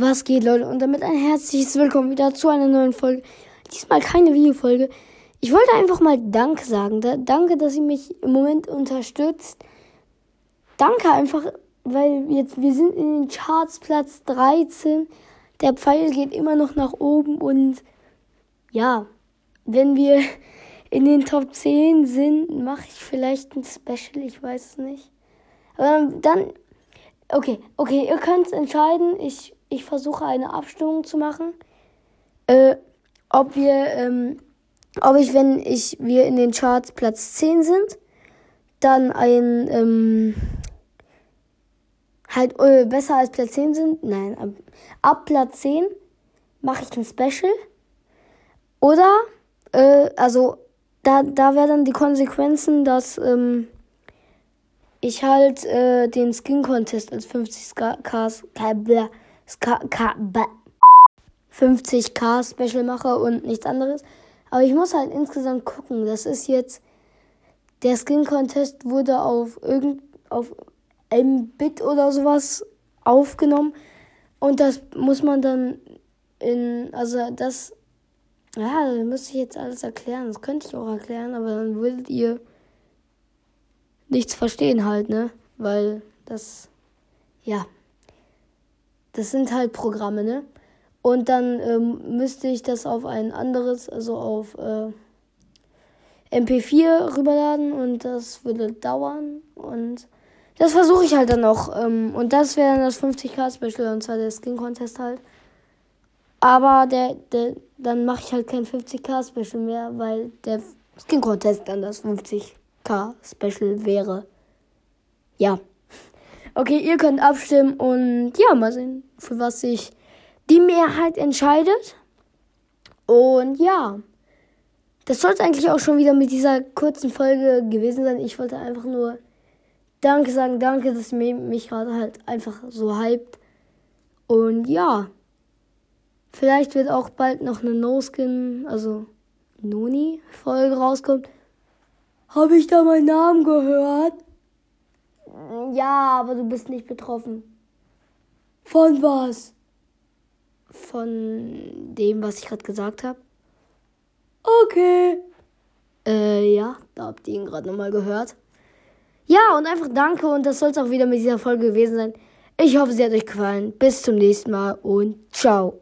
Was geht, Leute? Und damit ein herzliches Willkommen wieder zu einer neuen Folge. Diesmal keine Videofolge. Ich wollte einfach mal Danke sagen. danke, dass ihr mich im Moment unterstützt. Danke einfach, weil jetzt wir sind in den Charts Platz 13. Der Pfeil geht immer noch nach oben und ja, wenn wir in den Top 10 sind, mache ich vielleicht ein Special, ich weiß es nicht. Aber dann Okay, okay, ihr könnt entscheiden. Ich, ich versuche eine Abstimmung zu machen. Äh, ob wir, ähm, ob ich, wenn ich, wir in den Charts Platz 10 sind, dann ein, ähm, halt äh, besser als Platz 10 sind. Nein, ab, ab Platz 10 mache ich ein Special. Oder, äh, also, da, da wäre dann die Konsequenzen, dass, ähm, ich halt äh, den Skin Contest als 50k 50k Special mache und nichts anderes. Aber ich muss halt insgesamt gucken. Das ist jetzt der Skin Contest wurde auf irgend auf Mbit oder sowas aufgenommen und das muss man dann in also das ja, das müsste ich jetzt alles erklären. Das könnte ich auch erklären, aber dann würdet ihr nichts verstehen halt, ne? Weil das, ja, das sind halt Programme, ne? Und dann ähm, müsste ich das auf ein anderes, also auf äh, MP4 rüberladen und das würde dauern und das versuche ich halt dann noch. Ähm, und das wäre dann das 50k Special und zwar der Skin Contest halt. Aber der, der dann mache ich halt kein 50k Special mehr, weil der Skin Contest dann das 50 Special wäre. Ja. Okay, ihr könnt abstimmen und ja, mal sehen, für was sich die Mehrheit entscheidet. Und ja, das sollte eigentlich auch schon wieder mit dieser kurzen Folge gewesen sein. Ich wollte einfach nur Danke sagen, danke, dass ihr mich gerade halt einfach so hypt. Und ja, vielleicht wird auch bald noch eine No-Skin, also Noni-Folge rauskommen. Habe ich da meinen Namen gehört? Ja, aber du bist nicht betroffen. Von was? Von dem, was ich gerade gesagt habe. Okay. Äh, ja, da habt ihr ihn gerade nochmal gehört. Ja, und einfach danke und das soll es auch wieder mit dieser Folge gewesen sein. Ich hoffe, sie hat euch gefallen. Bis zum nächsten Mal und ciao.